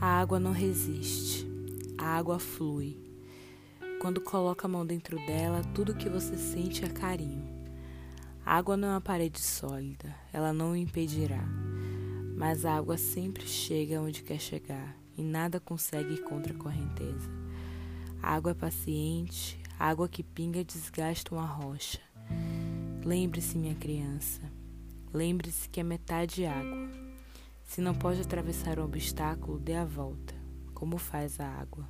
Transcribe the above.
A água não resiste, a água flui. Quando coloca a mão dentro dela, tudo que você sente é carinho. A água não é uma parede sólida, ela não o impedirá. Mas a água sempre chega onde quer chegar e nada consegue ir contra a correnteza. A água é paciente, a água que pinga desgasta uma rocha. Lembre-se, minha criança, lembre-se que é metade água. Se não pode atravessar um obstáculo, dê a volta, como faz a água.